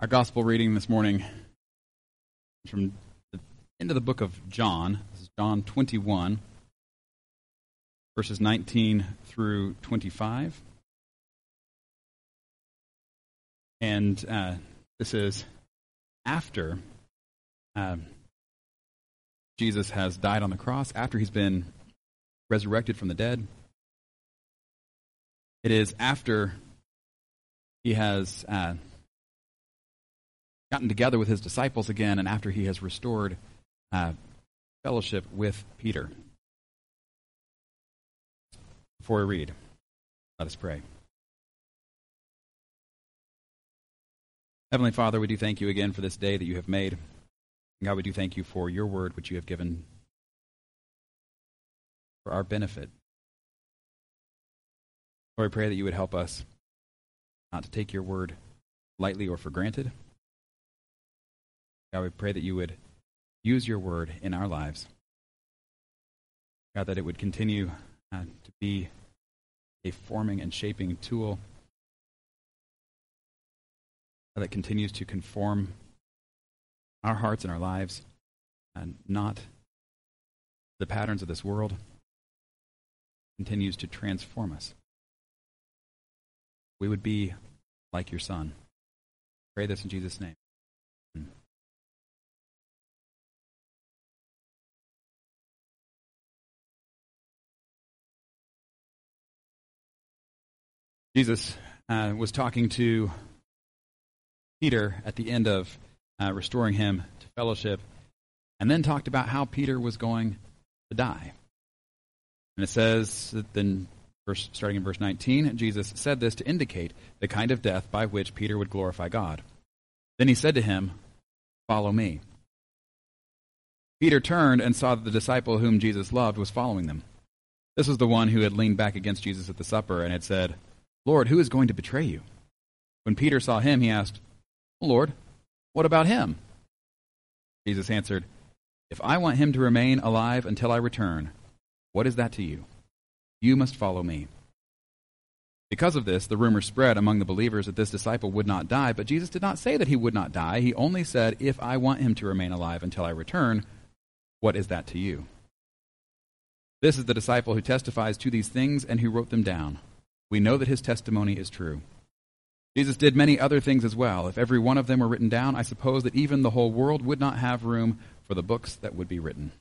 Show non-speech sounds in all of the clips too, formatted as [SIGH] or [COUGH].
Our gospel reading this morning is from the end of the book of John. This is John 21, verses 19 through 25. And uh, this is after um, Jesus has died on the cross, after he's been resurrected from the dead. It is after he has. Uh, gotten together with his disciples again and after he has restored uh, fellowship with Peter. Before we read, let us pray. Heavenly Father, we do thank you again for this day that you have made. God, we do thank you for your word which you have given for our benefit. Lord, we pray that you would help us not to take your word lightly or for granted. God, we pray that you would use your word in our lives. God, that it would continue uh, to be a forming and shaping tool that continues to conform our hearts and our lives and not the patterns of this world continues to transform us. We would be like your son. Pray this in jesus name Jesus uh, was talking to Peter at the end of uh, restoring him to fellowship, and then talked about how Peter was going to die. And it says that then, verse, starting in verse 19, Jesus said this to indicate the kind of death by which Peter would glorify God. Then he said to him, Follow me. Peter turned and saw that the disciple whom Jesus loved was following them. This was the one who had leaned back against Jesus at the supper and had said, Lord, who is going to betray you? When Peter saw him, he asked, Lord, what about him? Jesus answered, If I want him to remain alive until I return, what is that to you? You must follow me. Because of this, the rumor spread among the believers that this disciple would not die, but Jesus did not say that he would not die. He only said, If I want him to remain alive until I return, what is that to you? This is the disciple who testifies to these things and who wrote them down. We know that his testimony is true. Jesus did many other things as well. If every one of them were written down, I suppose that even the whole world would not have room for the books that would be written.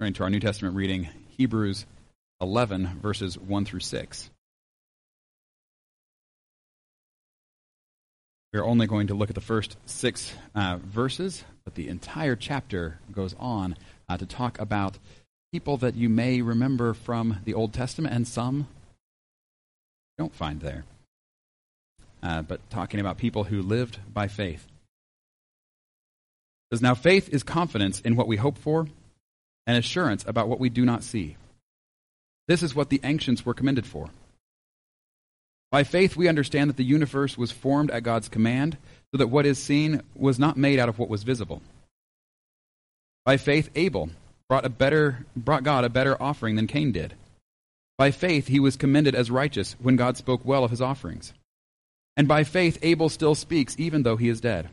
Turning to our New Testament reading, Hebrews 11, verses 1 through 6. We're only going to look at the first six uh, verses, but the entire chapter goes on uh, to talk about people that you may remember from the Old Testament and some don't find there. Uh, but talking about people who lived by faith. Because now faith is confidence in what we hope for and assurance about what we do not see. This is what the ancients were commended for. By faith, we understand that the universe was formed at God's command, so that what is seen was not made out of what was visible. By faith, Abel brought, a better, brought God a better offering than Cain did. By faith, he was commended as righteous when God spoke well of his offerings. And by faith, Abel still speaks, even though he is dead.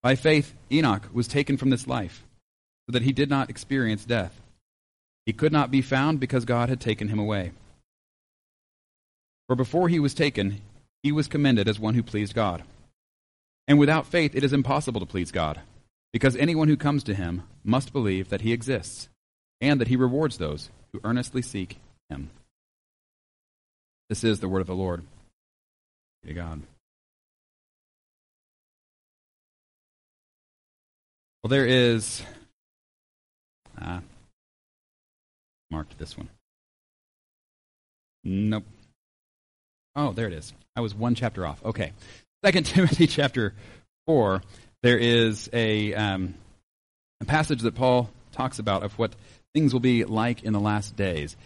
By faith, Enoch was taken from this life, so that he did not experience death. He could not be found because God had taken him away. For before he was taken, he was commended as one who pleased God. And without faith, it is impossible to please God because anyone who comes to him must believe that he exists and that he rewards those who earnestly seek him. This is the word of the Lord. To God. Well, there is. Ah, marked this one. Nope. Oh, there it is. I was one chapter off. Okay. Second [LAUGHS] Timothy chapter 4 there is a, um, a passage that Paul talks about of what things will be like in the last days.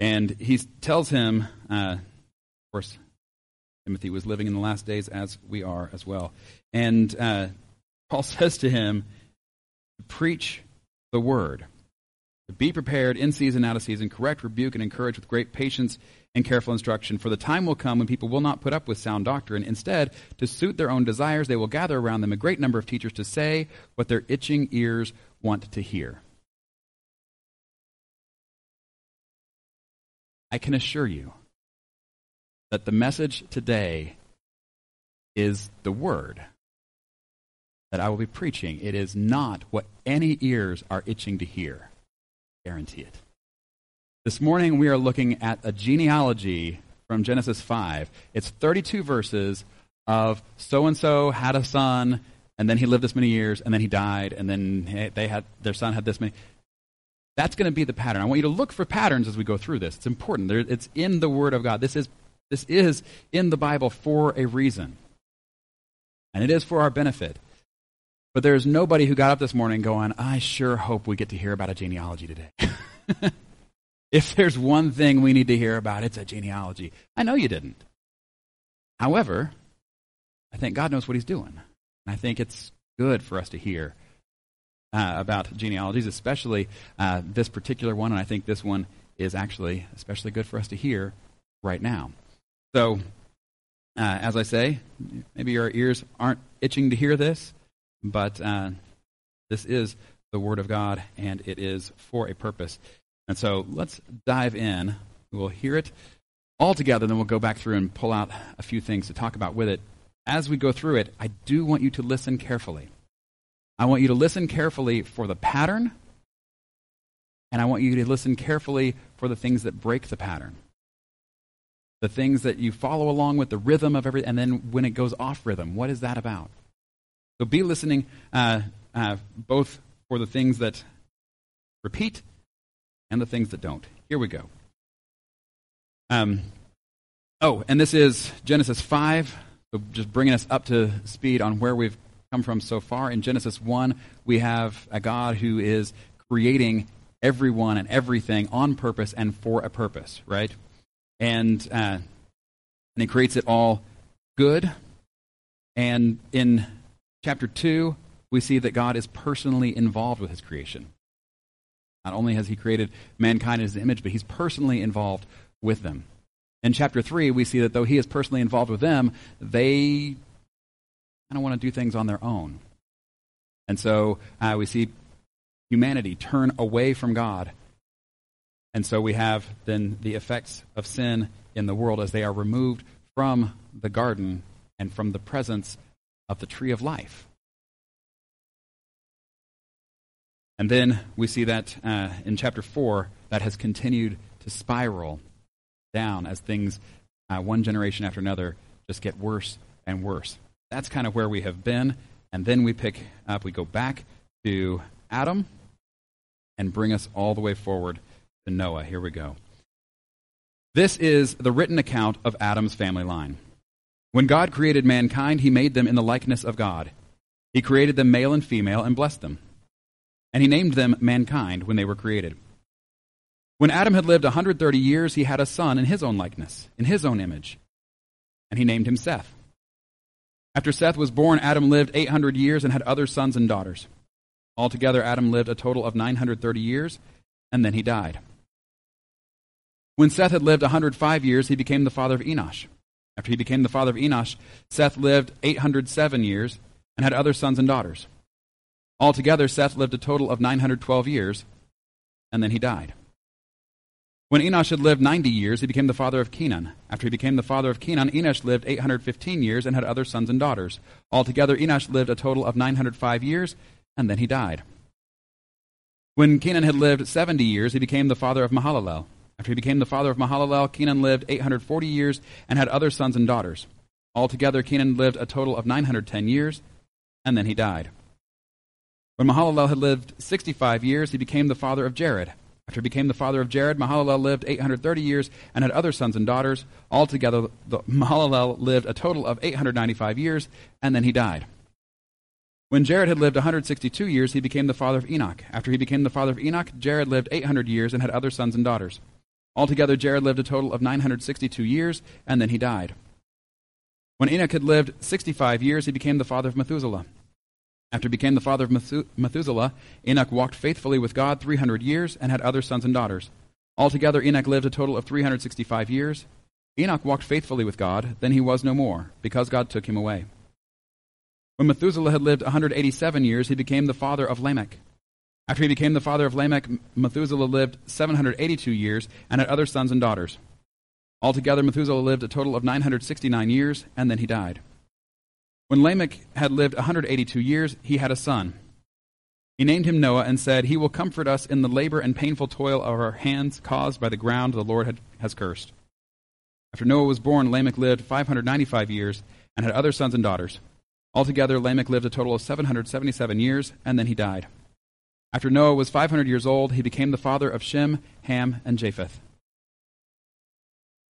And he tells him, uh, of course, Timothy was living in the last days as we are as well. And uh, Paul [LAUGHS] says to him, Preach the word. Be prepared in season, out of season, correct, rebuke, and encourage with great patience and careful instruction. For the time will come when people will not put up with sound doctrine. Instead, to suit their own desires, they will gather around them a great number of teachers to say what their itching ears want to hear. I can assure you that the message today is the word that I will be preaching. It is not what any ears are itching to hear. Guarantee it. This morning we are looking at a genealogy from Genesis 5. It's 32 verses of so and so had a son, and then he lived this many years, and then he died, and then they had their son had this many. That's going to be the pattern. I want you to look for patterns as we go through this. It's important. There, it's in the Word of God. This is this is in the Bible for a reason, and it is for our benefit. But there's nobody who got up this morning going, I sure hope we get to hear about a genealogy today. [LAUGHS] if there's one thing we need to hear about, it's a genealogy. I know you didn't. However, I think God knows what He's doing. And I think it's good for us to hear uh, about genealogies, especially uh, this particular one. And I think this one is actually especially good for us to hear right now. So, uh, as I say, maybe your ears aren't itching to hear this. But uh, this is the Word of God, and it is for a purpose. And so let's dive in. We'll hear it all together, then we'll go back through and pull out a few things to talk about with it. As we go through it, I do want you to listen carefully. I want you to listen carefully for the pattern, and I want you to listen carefully for the things that break the pattern. The things that you follow along with the rhythm of everything, and then when it goes off rhythm, what is that about? So be listening uh, uh, both for the things that repeat and the things that don't. Here we go. Um, oh, and this is Genesis 5. So just bringing us up to speed on where we've come from so far. In Genesis 1, we have a God who is creating everyone and everything on purpose and for a purpose, right? And, uh, and he creates it all good. And in chapter 2, we see that God is personally involved with his creation. Not only has he created mankind in his image, but he's personally involved with them. In chapter 3, we see that though he is personally involved with them, they kind of want to do things on their own. And so uh, we see humanity turn away from God. And so we have then the effects of sin in the world as they are removed from the garden and from the presence of the tree of life. And then we see that uh, in chapter 4, that has continued to spiral down as things, uh, one generation after another, just get worse and worse. That's kind of where we have been. And then we pick up, we go back to Adam and bring us all the way forward to Noah. Here we go. This is the written account of Adam's family line. When God created mankind, he made them in the likeness of God. He created them male and female and blessed them. And he named them mankind when they were created. When Adam had lived a 130 years, he had a son in his own likeness, in his own image. And he named him Seth. After Seth was born, Adam lived 800 years and had other sons and daughters. Altogether, Adam lived a total of 930 years, and then he died. When Seth had lived a 105 years, he became the father of Enosh. After he became the father of Enosh, Seth lived 807 years and had other sons and daughters. Altogether, Seth lived a total of 912 years, and then he died. When Enosh had lived 90 years, he became the father of Kenan. After he became the father of Kenan, Enosh lived 815 years and had other sons and daughters. Altogether, Enosh lived a total of 905 years, and then he died. When Kenan had lived 70 years, he became the father of Mahalalel. After he became the father of Mahalalel, Kenan lived 840 years and had other sons and daughters. Altogether, Kenan lived a total of 910 years, and then he died. When Mahalalel had lived 65 years, he became the father of Jared. After he became the father of Jared, Mahalalel lived 830 years and had other sons and daughters. Altogether, [LAUGHS] Mahalalel lived a total of 895 years, and then he died. When Jared had lived 162 years, he became the father of Enoch. After he became the father of Enoch, Jared lived 800 years and had other sons and daughters. Altogether, Jared lived a total of 962 years, and then he died. When Enoch had lived 65 years, he became the father of Methuselah. After he became the father of Methuselah, Enoch walked faithfully with God 300 years and had other sons and daughters. Altogether, Enoch lived a total of 365 years. Enoch walked faithfully with God, then he was no more, because God took him away. When Methuselah had lived 187 years, he became the father of Lamech. After he became the father of Lamech, Methuselah lived 782 years and had other sons and daughters. Altogether, Methuselah lived a total of 969 years, and then he died. When Lamech had lived 182 years, he had a son. He named him Noah and said, He will comfort us in the labor and painful toil of our hands caused by the ground the Lord had, has cursed. After Noah was born, Lamech lived 595 years and had other sons and daughters. Altogether, Lamech lived a total of 777 years, and then he died. After Noah was 500 years old, he became the father of Shem, Ham, and Japheth.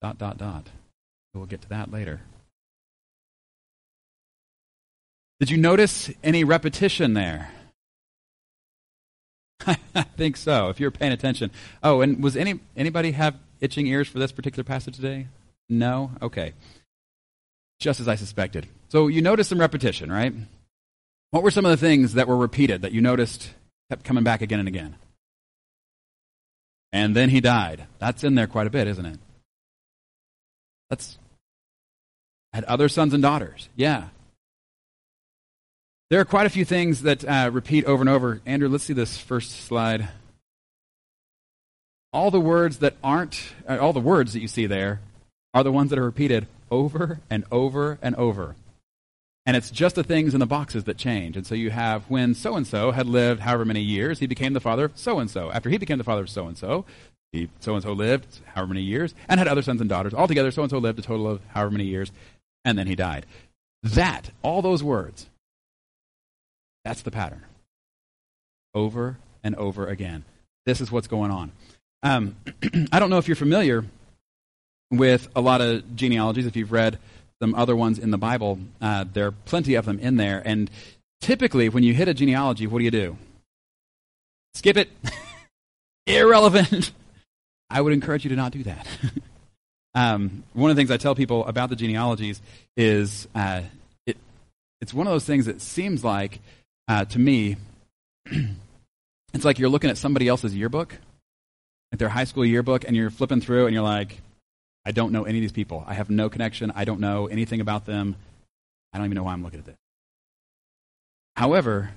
Dot, dot, dot. We'll get to that later. Did you notice any repetition there? [LAUGHS] I think so. If you're paying attention. Oh, and was any anybody have itching ears for this particular passage today? No. Okay. Just as I suspected. So you noticed some repetition, right? What were some of the things that were repeated that you noticed kept coming back again and again? And then he died. That's in there quite a bit, isn't it? That's had other sons and daughters. Yeah. There are quite a few things that uh, repeat over and over. Andrew, let's see this first slide. All the words that aren't, uh, all the words that you see there are the ones that are repeated over and over and over. And it's just the things in the boxes that change. And so you have when so and so had lived however many years, he became the father of so and so. After he became the father of so and so, so and so lived however many years and had other sons and daughters. Altogether, so and so lived a total of however many years, and then he died. That, all those words, that's the pattern. Over and over again. This is what's going on. Um, [CLEARS THROAT] I don't know if you're familiar with a lot of genealogies. If you've read some other ones in the Bible, uh, there are plenty of them in there. And typically, when you hit a genealogy, what do you do? Skip it. [LAUGHS] Irrelevant. [LAUGHS] I would encourage you to not do that. [LAUGHS] um, one of the things I tell people about the genealogies is uh, it, it's one of those things that seems like uh, to me, [CLEARS THROAT] it's like you're looking at somebody else's yearbook, at their high school yearbook, and you're flipping through and you're like, I don't know any of these people. I have no connection. I don't know anything about them. I don't even know why I'm looking at this. However,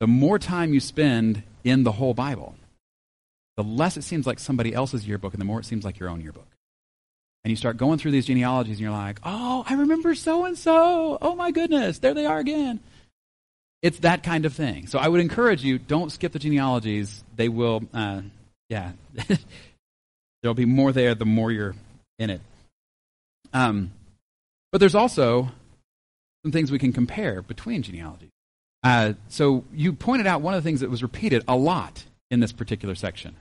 the more time you spend in the whole Bible, the less it seems like somebody else's yearbook and the more it seems like your own yearbook. And you start going through these genealogies and you're like, oh, I remember so and so. Oh my goodness, there they are again. It's that kind of thing. So I would encourage you, don't skip the genealogies. They will, uh, yeah, [LAUGHS] there'll be more there the more you're in it. Um, but there's also some things we can compare between genealogies. Uh, so you pointed out one of the things that was repeated a lot in this particular section,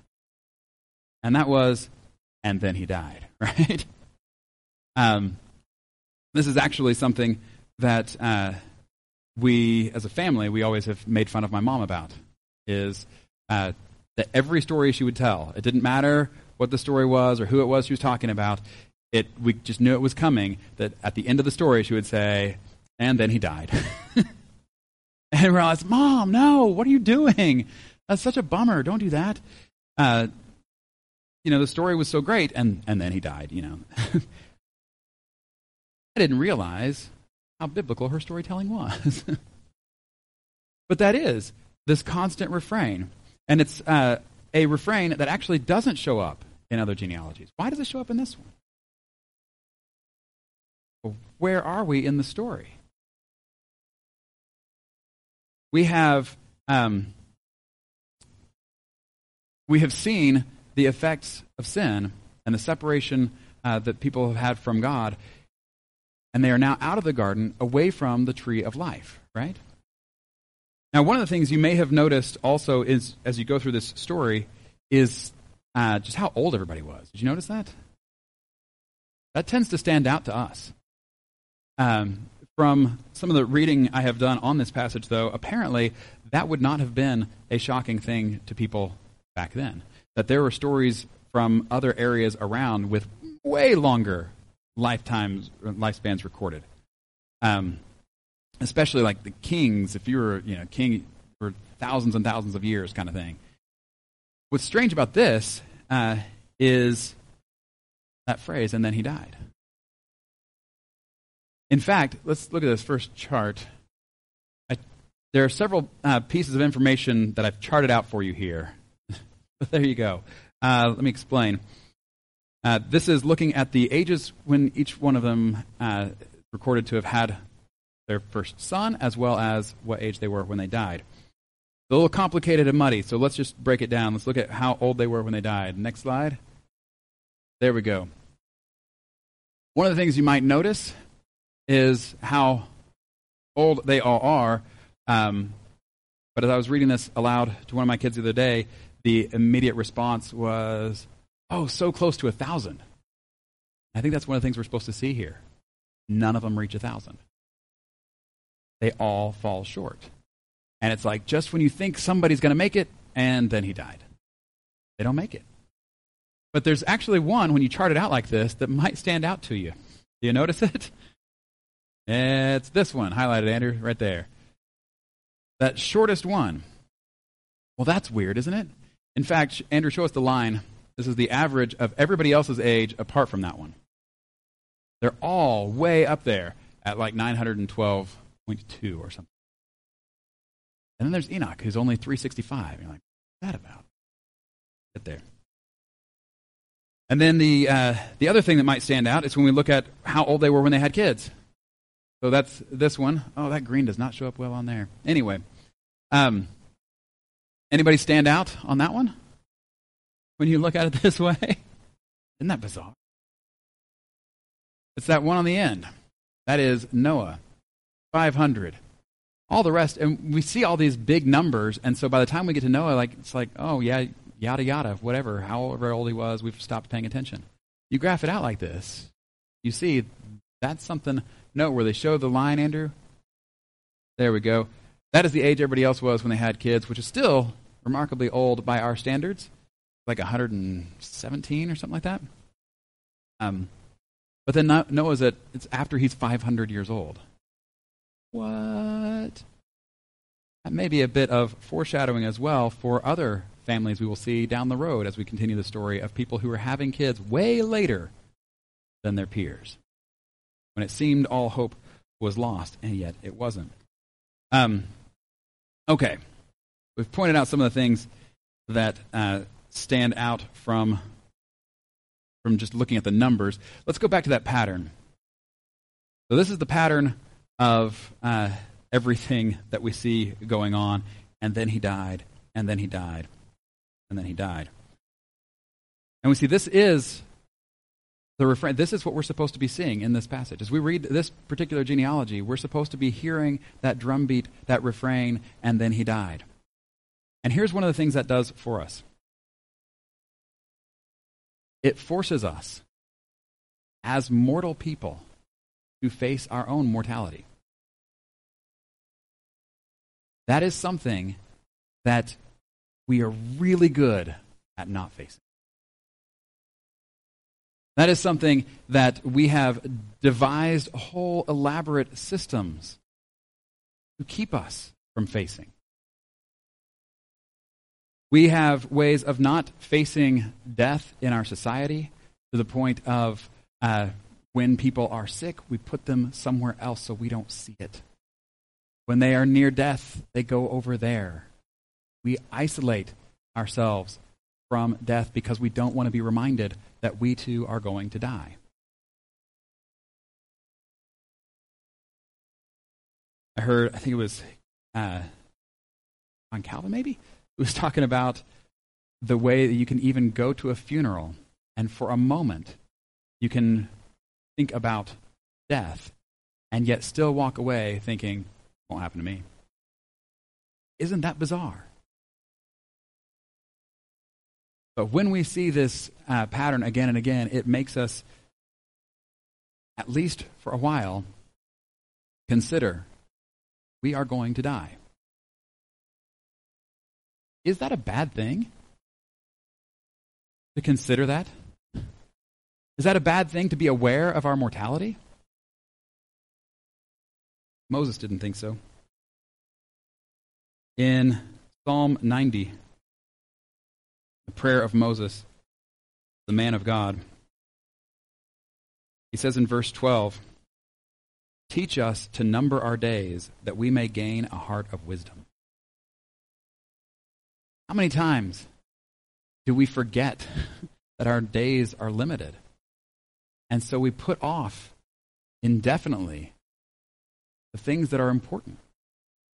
and that was, and then he died, [LAUGHS] right? Um, this is actually something that uh, we, as a family, we always have made fun of my mom about is uh, that every story she would tell, it didn't matter what the story was or who it was she was talking about. It, we just knew it was coming. That at the end of the story, she would say, "And then he died." [LAUGHS] and we realized, "Mom, no! What are you doing? That's such a bummer. Don't do that." Uh, you know, the story was so great, and and then he died. You know, [LAUGHS] I didn't realize how biblical her storytelling was. [LAUGHS] but that is this constant refrain. And it's uh, a refrain that actually doesn't show up in other genealogies. Why does it show up in this one? Where are we in the story? We have um, we have seen the effects of sin and the separation uh, that people have had from God and they are now out of the garden, away from the tree of life, right? Now, one of the things you may have noticed also is, as you go through this story, is uh, just how old everybody was. Did you notice that? That tends to stand out to us. Um, from some of the reading I have done on this passage, though, apparently that would not have been a shocking thing to people back then. That there were stories from other areas around with way longer lifetimes lifespans recorded. Um, especially like the kings, if you were you know king for thousands and thousands of years, kind of thing. What's strange about this uh, is that phrase, and then he died. In fact, let's look at this first chart. I, there are several uh, pieces of information that I've charted out for you here. but [LAUGHS] there you go. Uh, let me explain. Uh, this is looking at the ages when each one of them uh, recorded to have had their first son, as well as what age they were when they died. It's a little complicated and muddy, so let's just break it down. Let's look at how old they were when they died. Next slide. There we go. One of the things you might notice is how old they all are. Um, but as I was reading this aloud to one of my kids the other day, the immediate response was, Oh, so close to a thousand. I think that's one of the things we're supposed to see here. None of them reach a thousand. They all fall short. And it's like just when you think somebody's going to make it, and then he died. They don't make it. But there's actually one, when you chart it out like this, that might stand out to you. Do you notice it? It's this one, highlighted, Andrew, right there. That shortest one. Well, that's weird, isn't it? In fact, Andrew, show us the line this is the average of everybody else's age apart from that one. They're all way up there at like 912.2 or something. And then there's Enoch, who's only 365. You're like, what's that about? Get there. And then the, uh, the other thing that might stand out is when we look at how old they were when they had kids. So that's this one. Oh, that green does not show up well on there. Anyway, um, anybody stand out on that one? When you look at it [LAUGHS] this way? Isn't that bizarre? It's that one on the end. That is Noah, 500. All the rest, and we see all these big numbers, and so by the time we get to Noah, like it's like, oh yeah, yada yada, whatever, however old he was, we've stopped paying attention. You graph it out like this, you see that's something. Note where they show the line, Andrew. There we go. That is the age everybody else was when they had kids, which is still remarkably old by our standards like 117 or something like that. Um, but then Noah's at it's after he's 500 years old. What? That may be a bit of foreshadowing as well for other families we will see down the road as we continue the story of people who are having kids way later than their peers. When it seemed all hope was lost, and yet it wasn't. Um, okay. We've pointed out some of the things that uh, stand out from, from just looking at the numbers. Let's go back to that pattern. So, this is the pattern of uh, everything that we see going on. And then he died, and then he died, and then he died. And we see this is the refrain. This is what we're supposed to be seeing in this passage. As we read this particular genealogy, we're supposed to be hearing that drumbeat, that refrain, and then he died. And here's one of the things that does for us it forces us as mortal people to face our own mortality. That is something that we are really good at not facing. That is something that we have devised whole elaborate systems to keep us from facing. We have ways of not facing death in our society to the point of uh, when people are sick, we put them somewhere else so we don't see it. When they are near death, they go over there. We isolate ourselves from death because we don't want to be reminded that we too are going to die. I heard, I think it was uh, on Calvin maybe, it was talking about the way that you can even go to a funeral and for a moment you can think about death and yet still walk away thinking, won't happen to me. Isn't that bizarre? But when we see this uh, pattern again and again, it makes us, at least for a while, consider we are going to die. Is that a bad thing? To consider that? Is that a bad thing to be aware of our mortality? Moses didn't think so. In Psalm 90, the prayer of Moses, the man of God. He says in verse 12, Teach us to number our days that we may gain a heart of wisdom. How many times do we forget [LAUGHS] that our days are limited? And so we put off indefinitely the things that are important,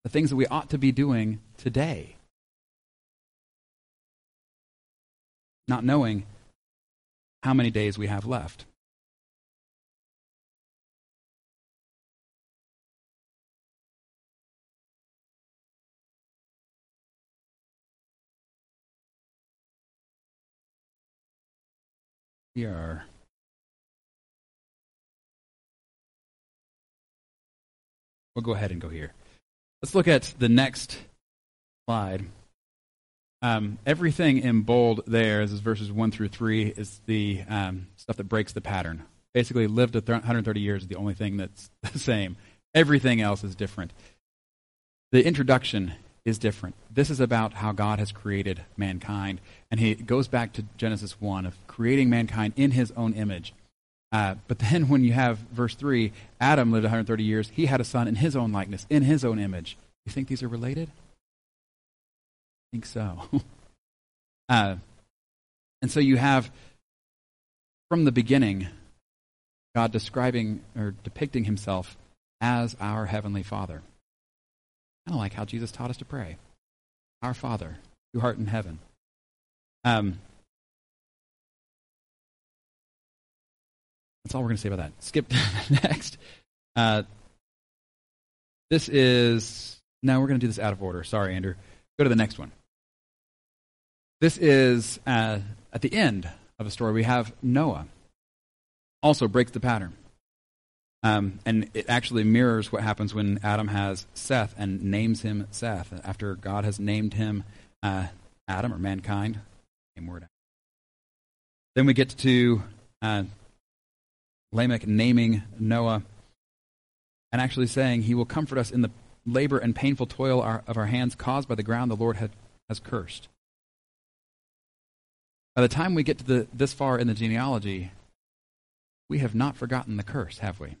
the things that we ought to be doing today. Not knowing how many days we have left. We are We'll go ahead and go here. Let's look at the next slide. Um, everything in bold there is verses 1 through 3 is the um, stuff that breaks the pattern. Basically, lived 130 years is the only thing that's [LAUGHS] the same. Everything else is different. The introduction is different. This is about how God has created mankind. And he goes back to Genesis 1 of creating mankind in his own image. Uh, but then when you have verse 3, Adam lived 130 years. He had a son in his own likeness, in his own image. You think these are related? I think so. [LAUGHS] uh, and so you have, from the beginning, God describing or depicting himself as our Heavenly Father. Kind of like how Jesus taught us to pray Our Father, who art in heaven. Um, That's all we're going to say about that. Skip [LAUGHS] next. Uh, this is. Now we're going to do this out of order. Sorry, Andrew. Go to the next one. This is uh, at the end of a story. We have Noah. Also breaks the pattern. Um, and it actually mirrors what happens when Adam has Seth and names him Seth after God has named him uh, Adam or mankind. Same word. Then we get to uh, Lamech naming Noah and actually saying, He will comfort us in the labor and painful toil of our hands caused by the ground the Lord had, has cursed. By the time we get to the, this far in the genealogy, we have not forgotten the curse, have we?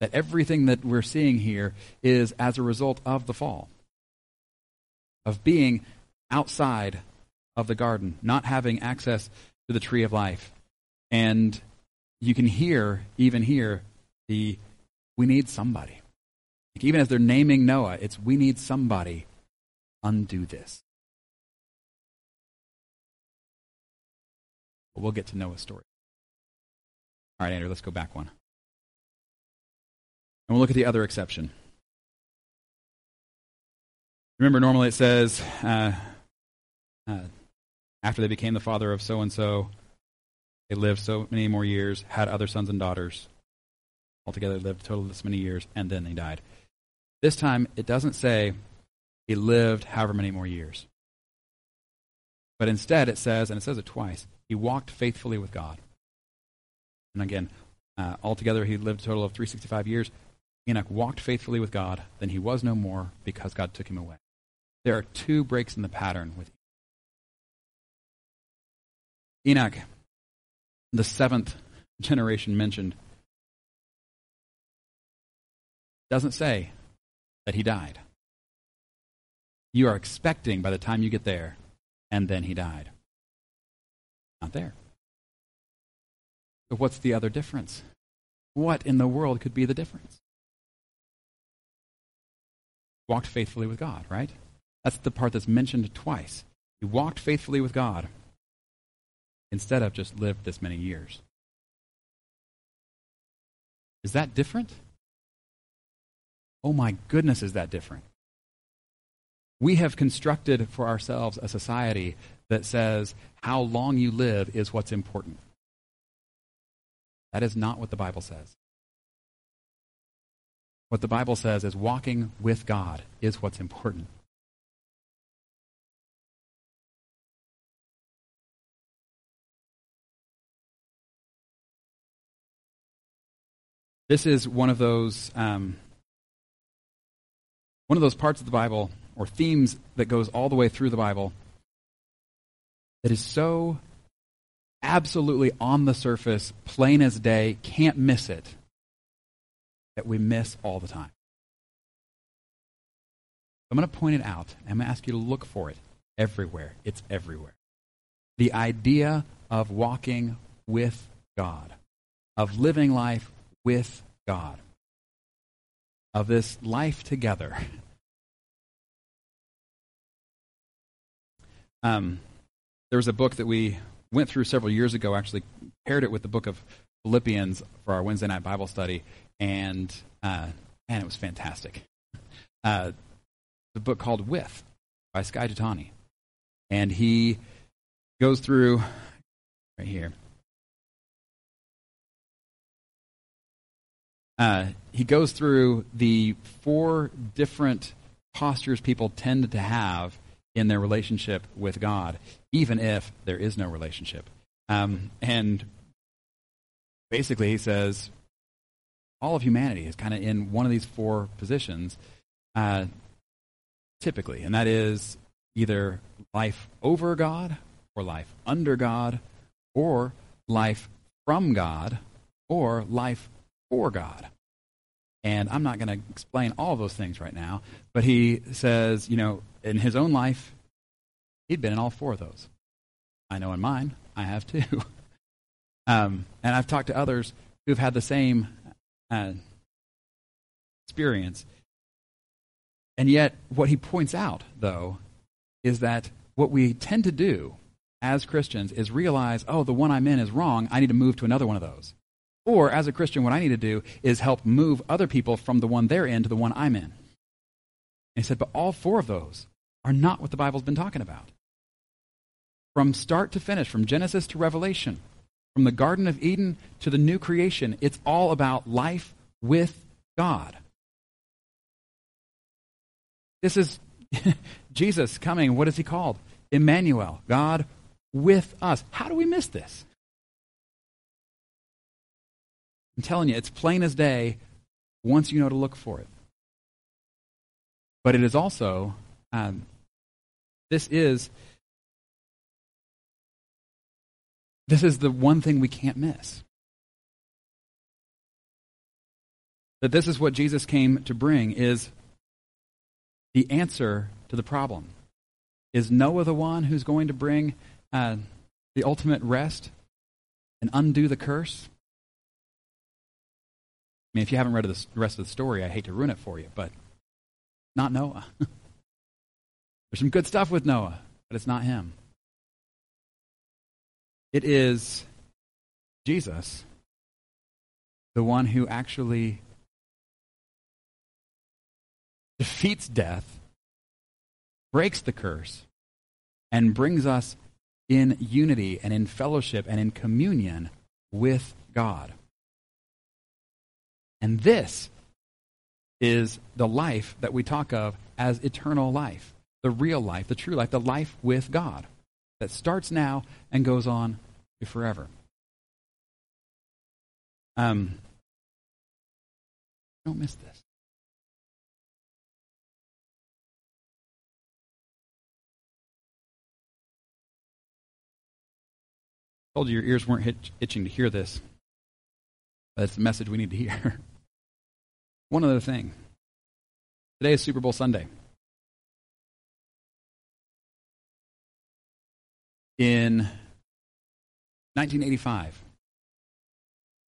That everything that we're seeing here is as a result of the fall, of being outside of the garden, not having access to the tree of life. And you can hear, even hear, the we need somebody. Like even as they're naming Noah, it's we need somebody undo this. But we'll get to Noah's story. All right, Andrew, let's go back one. And we'll look at the other exception. Remember, normally it says, uh, uh, after they became the father of so and so, they lived so many more years, had other sons and daughters. Altogether, lived a total of this many years, and then they died. This time, it doesn't say he lived however many more years. But instead, it says, and it says it twice, he walked faithfully with God. And again, uh, altogether, he lived a total of 365 years. Enoch walked faithfully with God, then he was no more because God took him away. There are two breaks in the pattern with Enoch Enoch, the seventh generation mentioned doesn't say that he died. You are expecting by the time you get there, and then he died. Not there. So, what's the other difference? What in the world could be the difference? Walked faithfully with God, right? That's the part that's mentioned twice. He walked faithfully with God instead of just lived this many years. Is that different? Oh my goodness, is that different? We have constructed for ourselves a society that says how long you live is what's important. That is not what the Bible says. What the Bible says is walking with God is what's important. This is one of those um, one of those parts of the Bible or themes that goes all the way through the Bible that is so absolutely on the surface, plain as day, can't miss it, that we miss all the time. I'm going to point it out. I'm going to ask you to look for it everywhere. It's everywhere. The idea of walking with God, of living life with God, of this life together. [LAUGHS] Um, there was a book that we went through several years ago, actually paired it with the book of Philippians for our Wednesday night Bible study, and uh, man, it was fantastic. Uh, the book called With by Skye Jethani. And he goes through right here. Uh, he goes through the four different postures people tend to have in their relationship with God, even if there is no relationship. Um, and basically, he says all of humanity is kind of in one of these four positions, uh, typically, and that is either life over God, or life under God, or life from God, or life for God. And I'm not going to explain all those things right now, but he says, you know, in his own life, he'd been in all four of those. I know in mine, I have too. [LAUGHS] um, and I've talked to others who've had the same uh, experience. And yet, what he points out, though, is that what we tend to do as Christians is realize, oh, the one I'm in is wrong. I need to move to another one of those. Or, as a Christian, what I need to do is help move other people from the one they're in to the one I'm in. And he said, but all four of those are not what the Bible's been talking about. From start to finish, from Genesis to Revelation, from the Garden of Eden to the new creation, it's all about life with God. This is [LAUGHS] Jesus coming. What is he called? Emmanuel, God with us. How do we miss this? I'm telling you, it's plain as day once you know to look for it. But it is also, um, this is, this is the one thing we can't miss. That this is what Jesus came to bring is the answer to the problem. Is Noah the one who's going to bring uh, the ultimate rest and undo the curse? I mean, if you haven't read the rest of the story, I hate to ruin it for you, but not Noah. [LAUGHS] There's some good stuff with Noah, but it's not him. It is Jesus, the one who actually defeats death, breaks the curse, and brings us in unity and in fellowship and in communion with God. And this is the life that we talk of as eternal life, the real life, the true life, the life with God that starts now and goes on to forever. Um, don't miss this. I told you your ears weren't itching to hear this. That's the message we need to hear. [LAUGHS] One other thing. Today is Super Bowl Sunday. In 1985,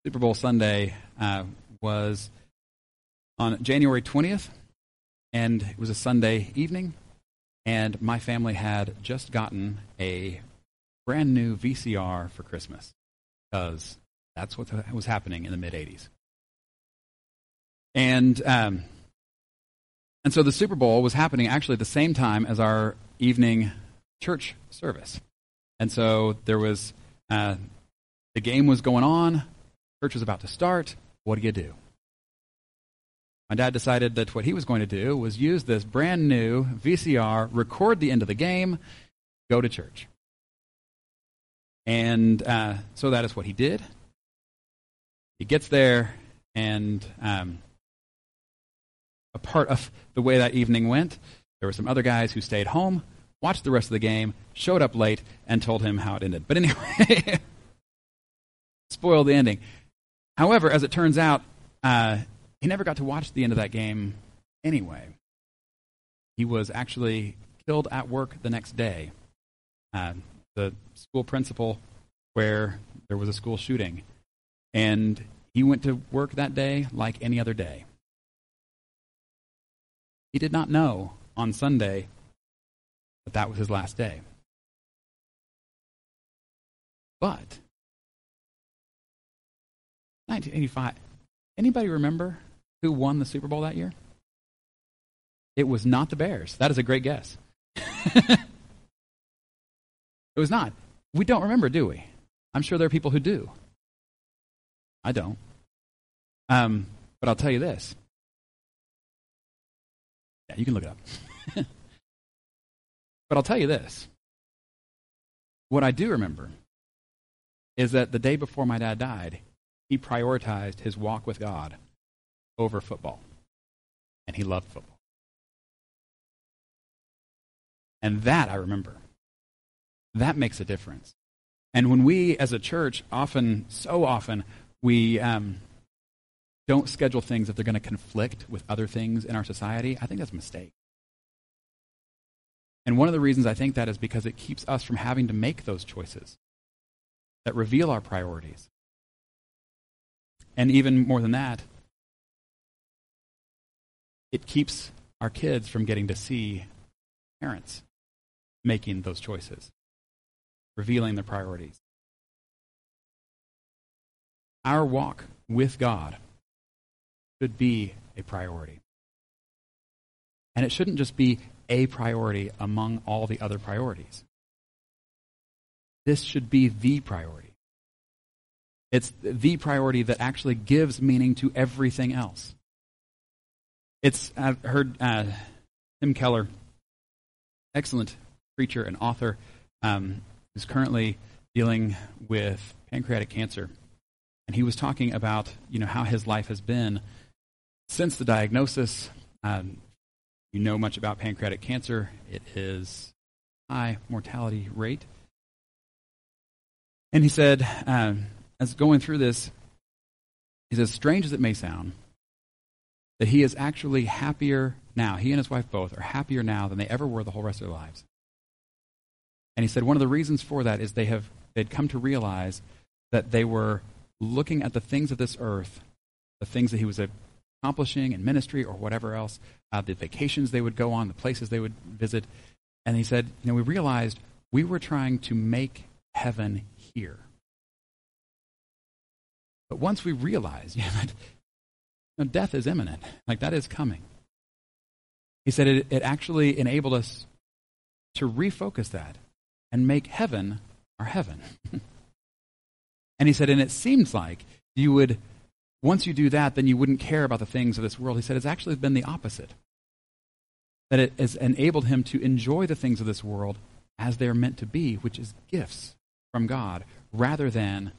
Super Bowl Sunday uh, was on January 20th, and it was a Sunday evening, and my family had just gotten a brand new VCR for Christmas because that's what was happening in the mid 80s. And, um, and so the Super Bowl was happening actually at the same time as our evening church service. And so there was, uh, the game was going on, church was about to start. What do you do? My dad decided that what he was going to do was use this brand new VCR, record the end of the game, go to church. And uh, so that is what he did. He gets there, and um, a part of the way that evening went, there were some other guys who stayed home watched the rest of the game, showed up late, and told him how it ended. But anyway, [LAUGHS] spoiled the ending. However, as it turns out, uh, he never got to watch the end of that game anyway. He was actually killed at work the next day. Uh, the school principal, where there was a school shooting, and he went to work that day like any other day. He did not know on Sunday that was his last day. But 1985. Anybody remember who won the Super Bowl that year? It was not the Bears. That is a great guess. [LAUGHS] it was not. We don't remember, do we? I'm sure there are people who do. I don't. Um, but I'll tell you this. Yeah, you can look it up. [LAUGHS] but I'll tell you this. What I do remember is that the day before my dad died, he prioritized his walk with God over football. And he loved football. And that I remember. That makes a difference. And when we as a church often, so often, we um, don't schedule things if they're going to conflict with other things in our society, I think that's a mistake. And one of the reasons I think that is because it keeps us from having to make those choices that reveal our priorities. And even more than that, it keeps our kids from getting to see parents making those choices, revealing their priorities. Our walk with God should be a priority. And it shouldn't just be a priority among all the other priorities. This should be the priority. It's the priority that actually gives meaning to everything else. It's, I've heard uh, Tim Keller, excellent preacher and author, um, who's currently dealing with pancreatic cancer. And he was talking about, you know, how his life has been since the diagnosis. Um, you know much about pancreatic cancer. It is high mortality rate. And he said, um, as going through this, he says, strange as it may sound, that he is actually happier now. He and his wife both are happier now than they ever were the whole rest of their lives. And he said one of the reasons for that is they have they'd come to realize that they were looking at the things of this earth, the things that he was accomplishing in ministry or whatever else, uh, the vacations they would go on, the places they would visit. And he said, you know, we realized we were trying to make heaven here. But once we realize yeah, [LAUGHS] that you know, death is imminent, like that is coming, he said it, it actually enabled us to refocus that and make heaven our heaven. [LAUGHS] and he said, and it seems like you would, once you do that, then you wouldn't care about the things of this world. He said it's actually been the opposite. That it has enabled him to enjoy the things of this world as they're meant to be, which is gifts from God, rather than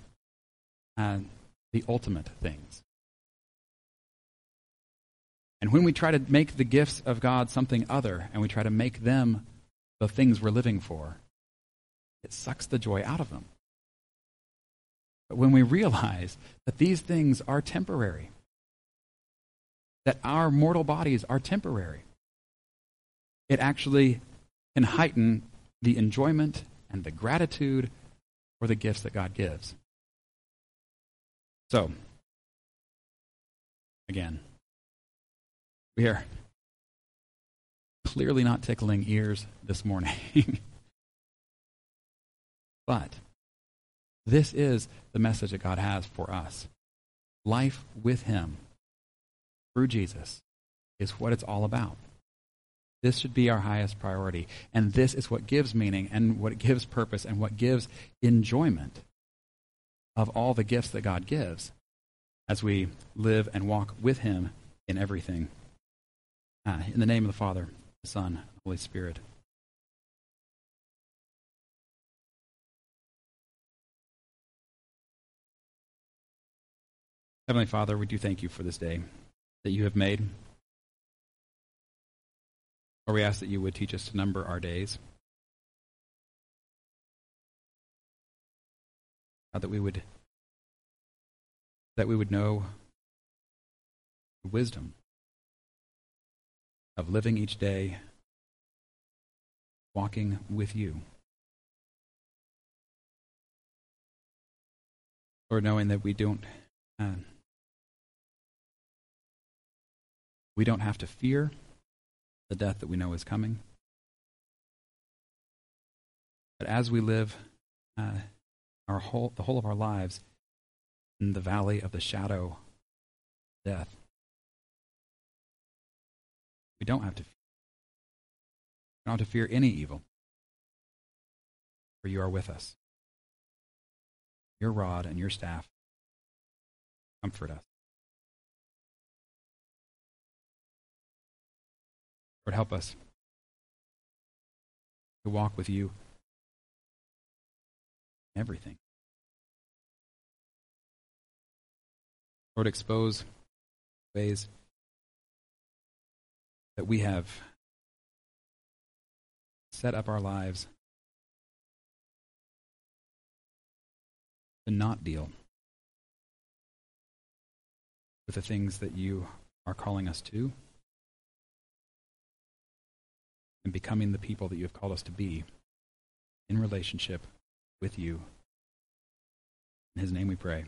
uh, the ultimate things. And when we try to make the gifts of God something other, and we try to make them the things we're living for, it sucks the joy out of them. When we realize that these things are temporary, that our mortal bodies are temporary, it actually can heighten the enjoyment and the gratitude for the gifts that God gives. So, again, we are clearly not tickling ears this morning. [LAUGHS] but this is the message that God has for us. Life with Him through Jesus is what it's all about. This should be our highest priority. And this is what gives meaning and what gives purpose and what gives enjoyment of all the gifts that God gives as we live and walk with Him in everything. Uh, in the name of the Father, the Son, the Holy Spirit. Heavenly Father, we do thank you for this day that you have made. Or we ask that you would teach us to number our days. that we would that we would know the wisdom of living each day walking with you. Or knowing that we don't uh, we don't have to fear the death that we know is coming. But as we live uh, our whole, the whole of our lives in the valley of the shadow of death, we don't have to fear. We don't have to fear any evil, for you are with us. Your rod and your staff comfort us. Lord, help us to walk with you in everything. Lord, expose ways that we have set up our lives to not deal with the things that you are calling us to and becoming the people that you have called us to be in relationship with you. In his name we pray.